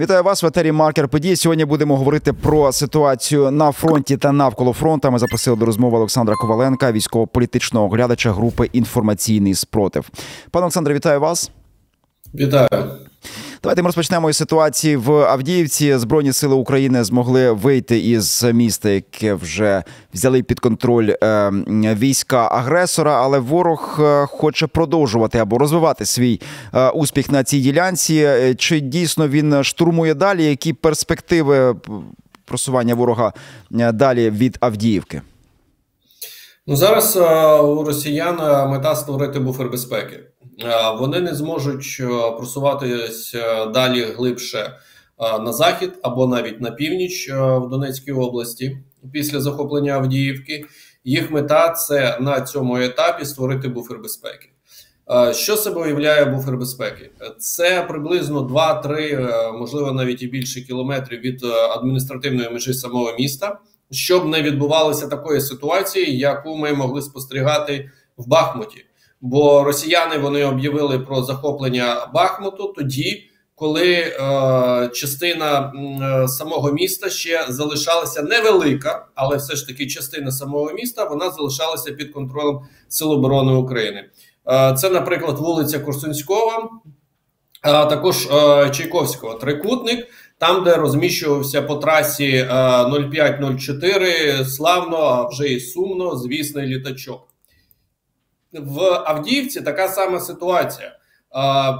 Вітаю вас в етері Маркер події. Сьогодні будемо говорити про ситуацію на фронті та навколо фронту. Ми запросили до розмови Олександра Коваленка, військово-політичного оглядача групи Інформаційний спротив. Пане Олександре, вітаю вас. Вітаю. Давайте ми розпочнемо із ситуації в Авдіївці. Збройні сили України змогли вийти із міста, яке вже взяли під контроль е, війська агресора, але ворог е, хоче продовжувати або розвивати свій е, успіх на цій ділянці. Чи дійсно він штурмує далі? Які перспективи просування ворога далі від Авдіївки? Ну зараз у росіян мета створити буфер безпеки. Вони не зможуть просуватися далі глибше на захід або навіть на північ в Донецькій області після захоплення Авдіївки. Їх мета це на цьому етапі створити буфер безпеки. Що себе уявляє буфер безпеки? Це приблизно 2-3, можливо, навіть і більше кілометрів від адміністративної межі самого міста, щоб не відбувалося такої ситуації, яку ми могли спостерігати в Бахмуті. Бо росіяни вони об'явили про захоплення Бахмуту тоді, коли е, частина е, самого міста ще залишалася невелика, але все ж таки частина самого міста вона залишалася під контролем Сил оборони України. Е, це, наприклад, вулиця Корсунськова, а також е, Чайковського трикутник. Там, де розміщувався по трасі 0504, е, славно, а вже і сумно, звісний літачок в Авдіївці така сама ситуація.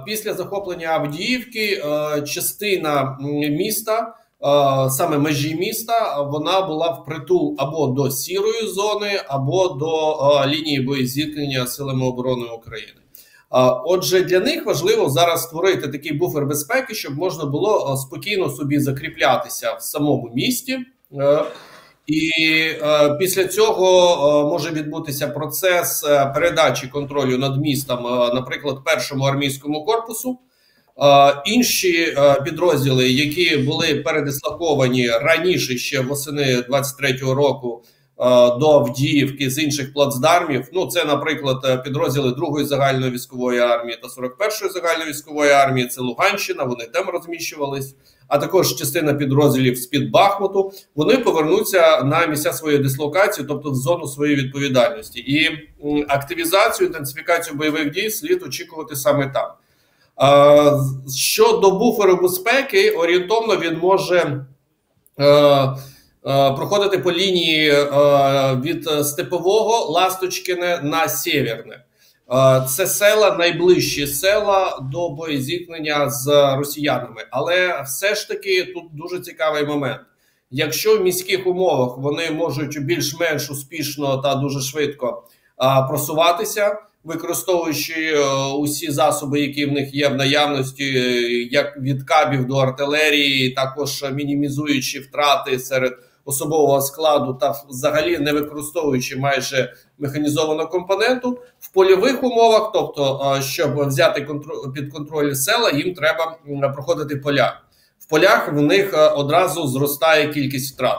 Після захоплення Авдіївки частина міста, саме межі міста, вона була впритул або до сірої зони, або до лінії боєзіткнення силами оборони України. Отже, для них важливо зараз створити такий буфер безпеки, щоб можна було спокійно собі закріплятися в самому місті. І е, після цього е, може відбутися процес е, передачі контролю над містом, е, наприклад, першому армійському корпусу. Е, інші е, підрозділи, які були передислоковані раніше ще восени 23-го року до Авдіївки з інших плацдармів. Ну це, наприклад, е, підрозділи 2-ї загальної військової армії та 41-ї загальної військової армії. Це Луганщина. Вони там розміщувались а також частина підрозділів з під Бахмуту, вони повернуться на місця своєї дислокації, тобто в зону своєї відповідальності, і активізацію інтенсифікацію бойових дій слід очікувати саме там. Щодо буферу безпеки, орієнтовно він може. Е, е, проходити по лінії е, від Степового Ласточкине на Сєвєрне. Це села найближчі села до боєзіткнення з росіянами, але все ж таки тут дуже цікавий момент. Якщо в міських умовах вони можуть більш-менш успішно та дуже швидко просуватися, використовуючи е, усі засоби, які в них є в наявності, як від кабів до артилерії, також мінімізуючи втрати серед особового складу та взагалі не використовуючи майже механізовану компоненту в польових умовах, тобто, щоб взяти під контроль села, їм треба проходити поля. В полях в них одразу зростає кількість втрат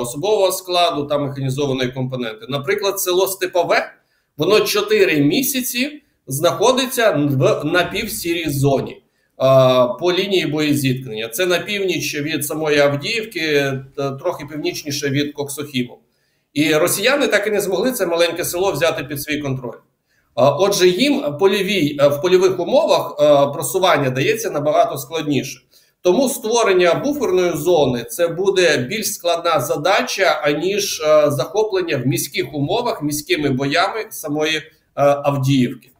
особового складу та механізованої компоненти. Наприклад, село Степове, воно 4 місяці знаходиться в напівсірій зоні по лінії боєзіткнення. Це на північ від самої Авдіївки, трохи північніше від Коксохіму. І росіяни так і не змогли це маленьке село взяти під свій контроль. Отже, їм польові, в польових умовах просування дається набагато складніше. Тому створення буферної зони це буде більш складна задача, аніж захоплення в міських умовах міськими боями самої Авдіївки.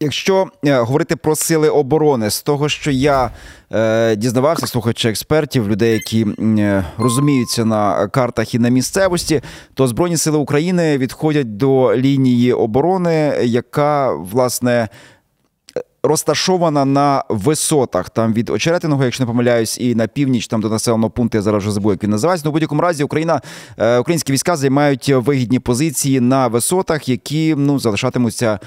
Якщо е, говорити про сили оборони, з того, що я е, дізнавався, слухаючи експертів, людей, які е, розуміються на картах і на місцевості, то збройні сили України відходять до лінії оборони, яка власне. Розташована на висотах там від очеретиного, якщо не помиляюсь, і на північ там до населеного пункту я зараз вже забув, як він називається. Ну, в будь-якому разі Україна е, українські війська займають вигідні позиції на висотах, які ну залишатимуться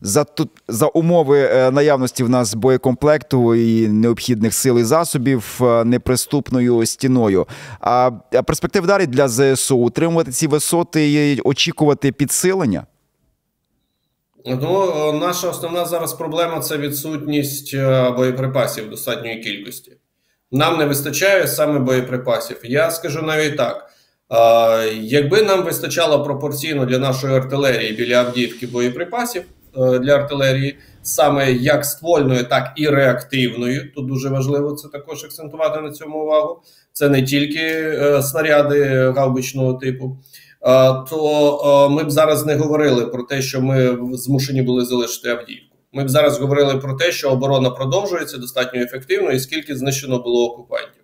за тут за умови е, наявності в нас боєкомплекту і необхідних сил і засобів е, неприступною стіною. А перспектив далі для ЗСУ утримувати ці висоти і очікувати підсилення. Ну, наша основна зараз проблема це відсутність боєприпасів достатньої кількості. Нам не вистачає саме боєприпасів. Я скажу навіть так: якби нам вистачало пропорційно для нашої артилерії біля Авдіївки боєприпасів для артилерії, саме як ствольної, так і реактивної. Тут дуже важливо це також акцентувати на цьому увагу. Це не тільки е, снаряди гаубичного типу. То ми б зараз не говорили про те, що ми змушені були залишити Авдіївку. Ми б зараз говорили про те, що оборона продовжується достатньо ефективно, і скільки знищено було окупантів.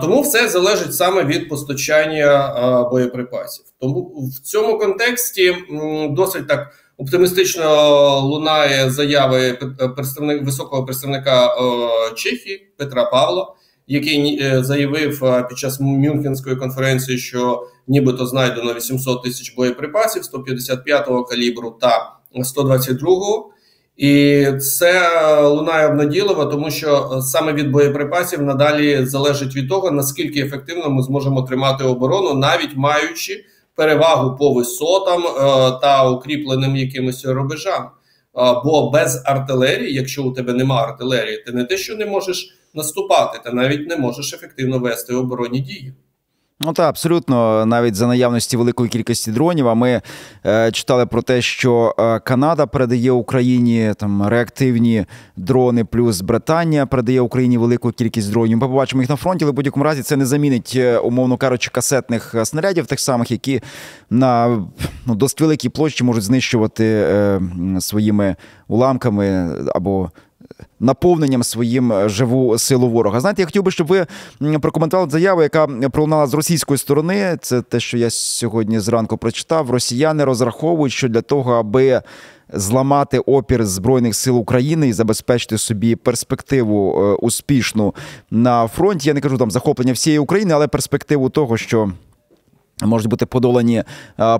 Тому все залежить саме від постачання боєприпасів. Тому в цьому контексті досить так оптимістично лунає заяви представник високого представника Чехії Петра Павла, який е, заявив під час Мюнхенської конференції, що нібито знайдено 800 тисяч боєприпасів 155-го калібру та 122-го. І це лунає обнадійливо, тому що саме від боєприпасів надалі залежить від того, наскільки ефективно ми зможемо тримати оборону, навіть маючи перевагу по висотам е, та укріпленим якимось рубежам. Е, бо без артилерії, якщо у тебе немає артилерії, ти не те, що не можеш наступати, ти навіть не можеш ефективно вести оборонні дії. Ну так, абсолютно, навіть за наявності великої кількості дронів. А ми е, читали про те, що е, Канада передає Україні там реактивні дрони, плюс Британія передає Україні велику кількість дронів. Ми побачимо їх на фронті, але в будь-якому разі це не замінить, е, умовно кажучи, касетних е, снарядів, тих самих, які на ну, досить великій площі можуть знищувати е, своїми уламками або наповненням своїм е, живу силу ворога. Знаєте, я хотів би, щоб ви прокоментували заяву, яка пролунала з російської сторони. Це те, що я сьогодні зранку прочитав. Росіяни розраховують, що для того, аби зламати опір збройних сил України і забезпечити собі перспективу е, успішну на фронті. Я не кажу там захоплення всієї України, але перспективу того, що. Можуть бути подолані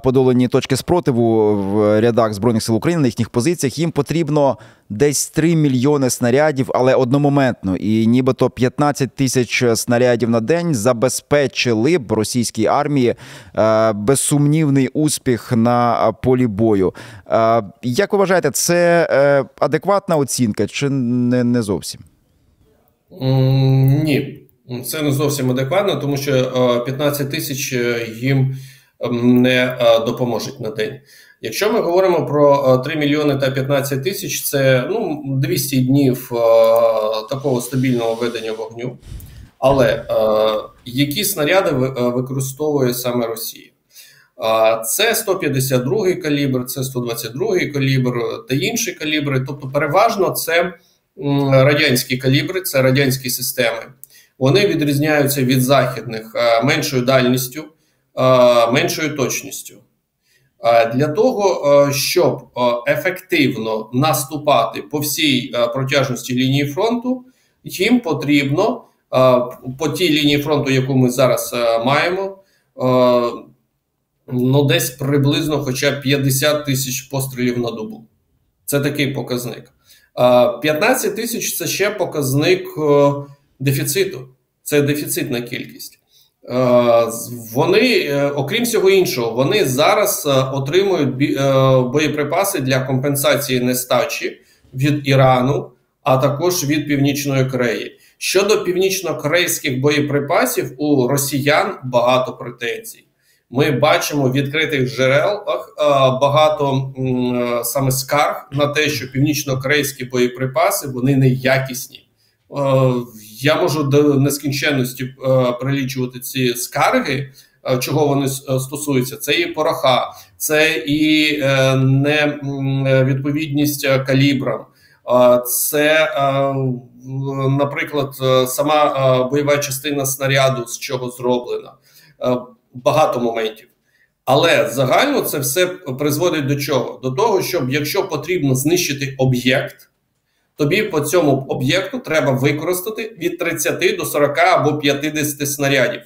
подолані точки спротиву в рядах збройних сил України на їхніх позиціях. Їм потрібно десь 3 мільйони снарядів, але одномоментно. І нібито 15 тисяч снарядів на день забезпечили б російській армії безсумнівний успіх на полі бою. Як ви вважаєте, це е, адекватна оцінка чи не зовсім? Ні. Це не зовсім адекватно, тому що 15 е, тисяч е, їм ем, не е, допоможуть на день. Якщо ми говоримо про 3 мільйони та 15 тисяч, це ну 200 днів такого стабільного ведення вогню. Але які снаряди використовує саме Росія? Це 152 калібр, це 122 калібр та інші калібри. Тобто, переважно це радянські калібри, це радянські системи. Вони відрізняються від західних е, меншою дальністю, е, меншою точністю. Е, для того, щоб ефективно наступати по всій протяжності лінії фронту, їм потрібно по тій лінії фронту, яку ми зараз маємо, ну десь приблизно хоча б 50 тисяч пострілів на добу. Це такий показник. 15 тисяч це ще показник дефіциту. Це дефіцитна кількість. Е, вони, е, окрім всього іншого, вони зараз е, отримують боєприпаси для компенсації нестачі від Ірану, а також від Північної Кореї. Щодо північно-корейських боєприпасів, у росіян багато претензій. Ми бачимо в відкритих джерелах багато саме скарг на те, що північно-корейські боєприпаси вони неякісні. Е, я можу до нескінченності е, перелічувати ці скарги. Е, чого вони стосуються? Це і пороха, це і невідповідність калібрам, це, наприклад, сама бойова частина снаряду, з чого зроблена. Багато моментів. Але загально це все призводить до чого? До того, щоб якщо потрібно знищити об'єкт, тобі по цьому об'єкту треба використати від 30 до 40 або 50 снарядів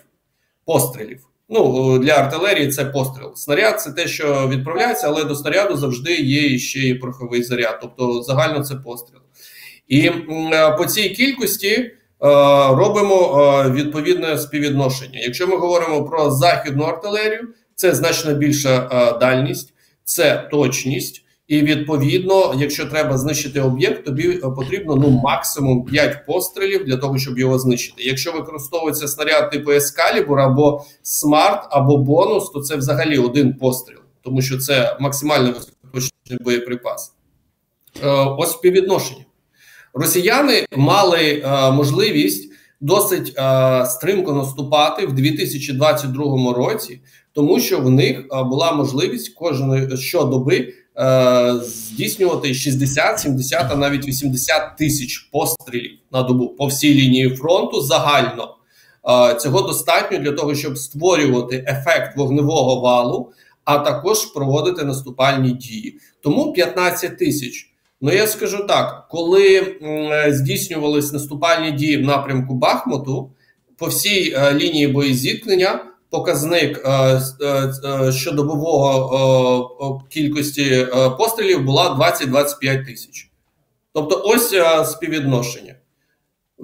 пострілів. Ну, для артилерії це постріл. Снаряд це те, що відправляється, але до снаряду завжди є ще і пороховий заряд. Тобто загально це постріл. І е, по цій кількості е, робимо е, відповідне співвідношення. Якщо ми говоримо про західну артилерію, це значно більша дальність, це точність І відповідно, якщо треба знищити об'єкт, тобі потрібно ну максимум 5 пострілів для того, щоб його знищити. Якщо використовується снаряд типу Ескалібур або Смарт, або бонус, то це взагалі один постріл, тому що це максимально високоточний боєприпас. Е, ось співвідношення. Росіяни мали е, можливість досить е, стримко наступати в 2022 році, тому що в них е, була можливість кожної щодоби е, здійснювати 60, 70, а навіть 80 тисяч пострілів на добу по всій лінії фронту загально. Е, цього достатньо для того, щоб створювати ефект вогневого валу, а також проводити наступальні дії. Тому 15 тисяч. Ну я скажу так: коли здійснювались наступальні дії в напрямку Бахмуту, по всій е, лінії боєзіткнення показник е, е, е, щодобового кількості пострілів була 20-25 тисяч. Тобто, ось співвідношення.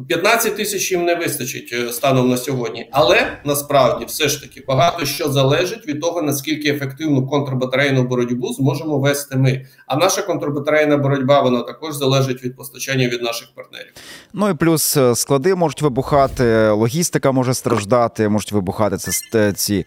15 тисяч їм не вистачить е, станом на сьогодні, але насправді все ж таки багато що залежить від того, наскільки ефективну контрбатарейну боротьбу зможемо вести ми. А наша контрбатарейна боротьба вона також залежить від постачання від наших партнерів. Ну і плюс е, склади можуть вибухати, логістика може страждати, можуть вибухати це ці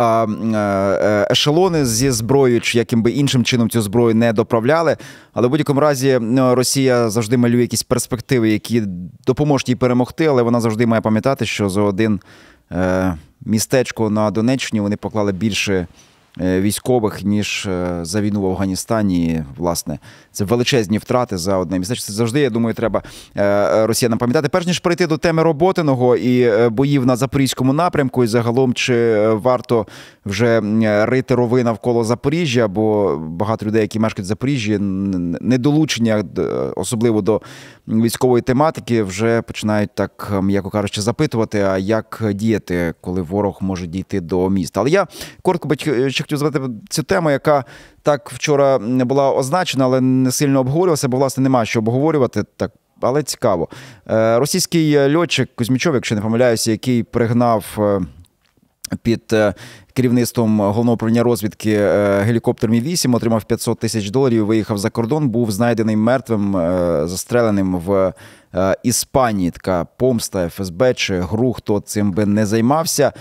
е, ешелони зі зброєю, чи яким би іншим чином цю зброю не доправляли. Але в будь-якому разі ну, Росія завжди малює якісь перспективи, які допоможуть їй перемогти, але вона завжди має пам'ятати, що за один е, містечко на Донеччині вони поклали більше. е, Військових ніж е, за війну в Афганістані, власне, це величезні втрати за одне містечко. Це завжди, я думаю, треба е, росіянам пам'ятати. Перш ніж перейти до теми роботиного і е, боїв на запорізькому напрямку, і загалом чи е, варто вже рити рови навколо Запоріжжя, бо багато людей, які мешкають в Запоріжжі, недолучення, особливо до військової тематики, вже починають так, м'яко кажучи, запитувати, а як діяти, коли ворог може дійти до міста. Але я коротко ще хотів задати цю тему, яка так вчора не була означена, але не сильно обговорювалася, бо власне немає що обговорювати так. Але цікаво. Е, Російський льотчик Кузьмічов, якщо не помиляюся, який пригнав е, під е, керівництвом головного управління розвідки е, гелікоптер Мі 8 отримав 500 тисяч доларів. Виїхав за кордон, був знайдений мертвим, е, застреленим в Іспанії. Така помста ФСБ чи ГРУ, хто цим би не займався.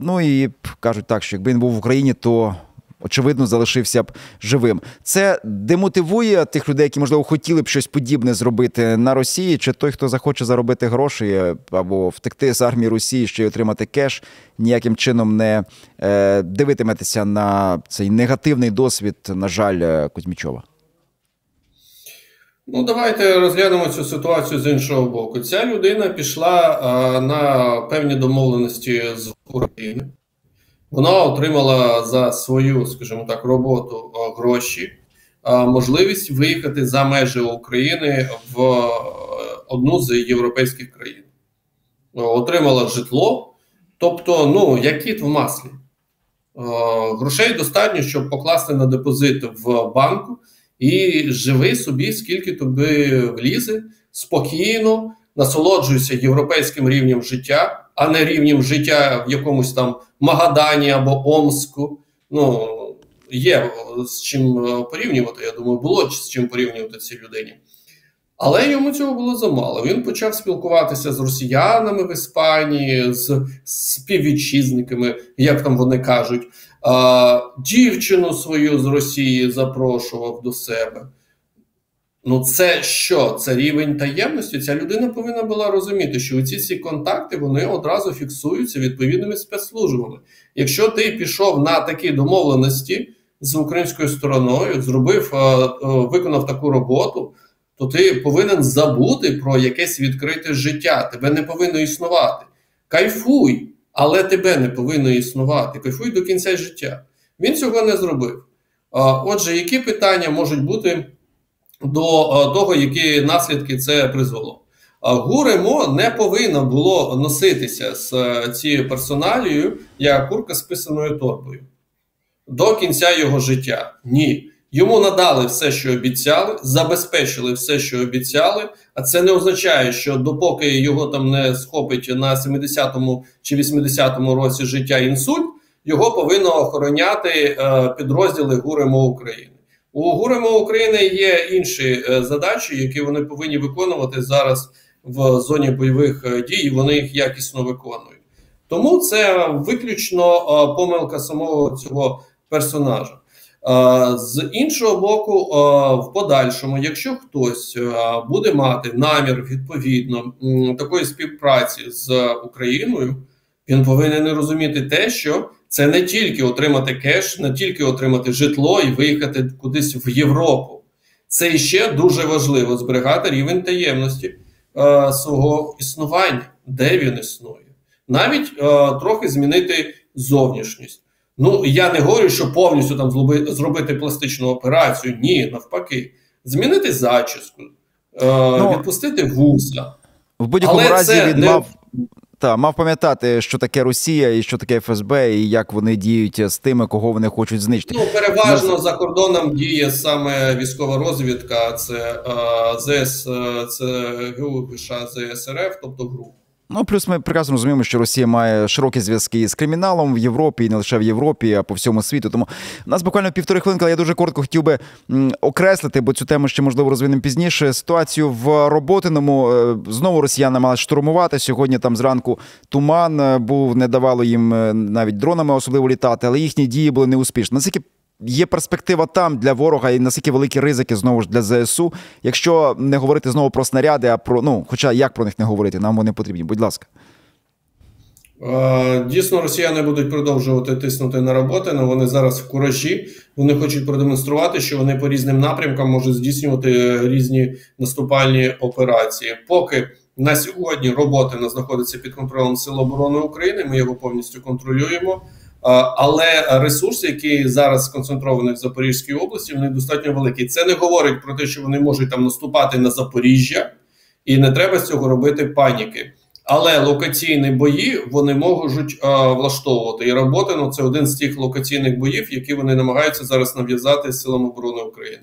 Ну і кажуть так, що якби він був в Україні, то. Очевидно, залишився б живим. Це демотивує тих людей, які можливо хотіли б щось подібне зробити на Росії, чи той, хто захоче заробити гроші е, або втекти з армії Росії, ще й отримати кеш, ніяким чином не е, дивитиметеся на цей негативний досвід, на жаль, е, Кузьмічова. Ну, давайте розглянемо цю ситуацію з іншого боку. Ця людина пішла а, на певні домовленості з України. Вона отримала за свою, скажімо так, роботу гроші, а, можливість виїхати за межі України в е, одну з європейських країн. Отримала житло, тобто, ну, як кіт в маслі. Е, Грошей достатньо, щоб покласти на депозит в банку і живи собі, скільки тобі влізе, спокійно, насолоджуйся європейським рівнем життя, а не рівнем життя в якомусь там Магадані або Омску. Ну, є з чим е, порівнювати. Я думаю, було з чим порівнювати цій людині. Але йому цього було замало. Він почав спілкуватися з росіянами в Іспанії, з співвітчизниками, як там вони кажуть. Дівчину свою з Росії запрошував до себе. Ну, це що? Це рівень таємності. Ця людина повинна була розуміти, що ці всі контакти вони одразу фіксуються відповідними спецслужбами. Якщо ти пішов на такі домовленості з українською стороною, зробив, е, е, виконав таку роботу, то ти повинен забути про якесь відкрите життя. Тебе не повинно існувати. Кайфуй, але тебе не повинно існувати. Кайфуй до кінця життя. Він цього не зробив. Отже, які питання можуть бути до того, які наслідки це призвело? Гуремо не повинно було носитися з е, цією персоналією як курка з писаною торбою до кінця його життя. Ні. Йому надали все, що обіцяли, забезпечили все, що обіцяли. А це не означає, що допоки його там не схопить на 70-му чи 80-му році життя інсульт, його повинно охороняти е, підрозділи ГУРМО України. У ГУРМО України є інші е, задачі, які вони повинні виконувати зараз в зоні бойових е, дій, і вони їх якісно виконують. Тому це виключно е, помилка самого цього персонажа. З іншого боку, в подальшому, якщо хтось буде мати намір відповідно такої співпраці з Україною, він повинен розуміти те, що це не тільки отримати кеш, не тільки отримати житло і виїхати кудись в Європу. Це іще дуже важливо зберігати рівень таємності е, свого існування, де він існує, навіть е, трохи змінити зовнішність. Ну я не говорю, що повністю там злоби- зробити пластичну операцію. Ні, навпаки, змінити зачіску, е, відпустити вуса. В будь-якому Але разі це він не- мав. Та, мав пам'ятати, що таке Росія і що таке ФСБ, і як вони діють з тими, кого вони хочуть знищити. Ну, переважно за кордоном діє саме військова розвідка, це е, ЗС, це ГУ США ЗСРФ, тобто ГРУ. Ну, плюс ми прекрасно розуміємо, що Росія має широкі зв'язки з криміналом в Європі, і не лише в Європі, а по всьому світу. Тому у нас буквально півтори хвилинки, але я дуже коротко хотів би окреслити, бо цю тему ще можливо розвинемо пізніше. Ситуацію в Роботиному Е, знову росіяни мали штурмувати. Сьогодні там зранку туман е, був, не давало їм е, навіть дронами особливо літати, але їхні дії були неуспішні. Наскільки Є перспектива там для ворога, і наскільки великі ризики знову ж для ЗСУ, якщо не говорити знову про снаряди, а про ну, хоча як про них не говорити, нам вони потрібні. Будь ласка. Е, Дійсно, росіяни будуть продовжувати тиснути на роботи, але вони зараз в куражі. Вони хочуть продемонструвати, що вони по різним напрямкам можуть здійснювати різні наступальні операції. Поки на сьогодні роботи знаходиться під контролем Сил оборони України. Ми його повністю контролюємо. Е, Але ресурси, які зараз сконцентровані в Запорізькій області, вони достатньо великі. Це не говорить про те, що вони можуть там наступати на Запоріжжя, і не треба з цього робити паніки. Але локаційні бої вони можуть е, влаштовувати. І роботи. Ну це один з тих локаційних боїв, які вони намагаються зараз нав'язати силам оборони України.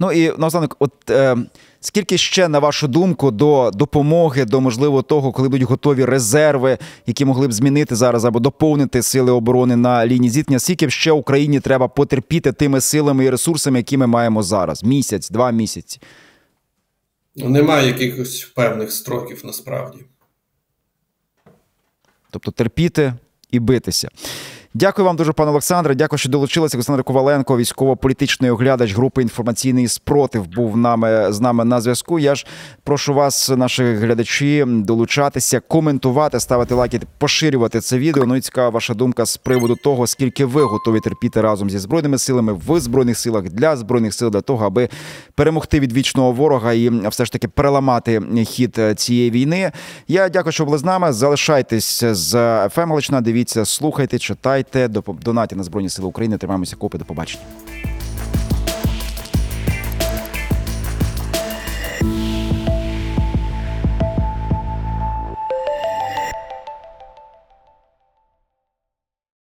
Ну і наостанок, от е, скільки ще, на вашу думку, до допомоги, до можливо того, коли будуть готові резерви, які могли б змінити зараз або доповнити сили оборони на лінії зіткнення, скільки ще Україні треба потерпіти тими силами і ресурсами, які ми маємо зараз? Місяць, два місяці. Ну, Немає якихось певних строків насправді. Тобто терпіти і битися. Дякую вам дуже, пане Олександре. Дякую, що долучилися. Олександр Коваленко, військово-політичний оглядач групи інформаційний спротив, був нами з нами на зв'язку. Я ж прошу вас, наші глядачі, долучатися, коментувати, ставити лайки, поширювати це відео. Ну і цікава ваша думка з приводу того, скільки ви готові терпіти разом зі збройними силами в збройних силах для збройних сил для того, аби перемогти від вічного ворога і все ж таки переламати хід цієї війни. Я дякую, що були з нами. Залишайтесь з ФМ Галичина, Дивіться, слухайте, читайте, доп- донатьте на збройні сили України. Тримаємося копи. До побачення.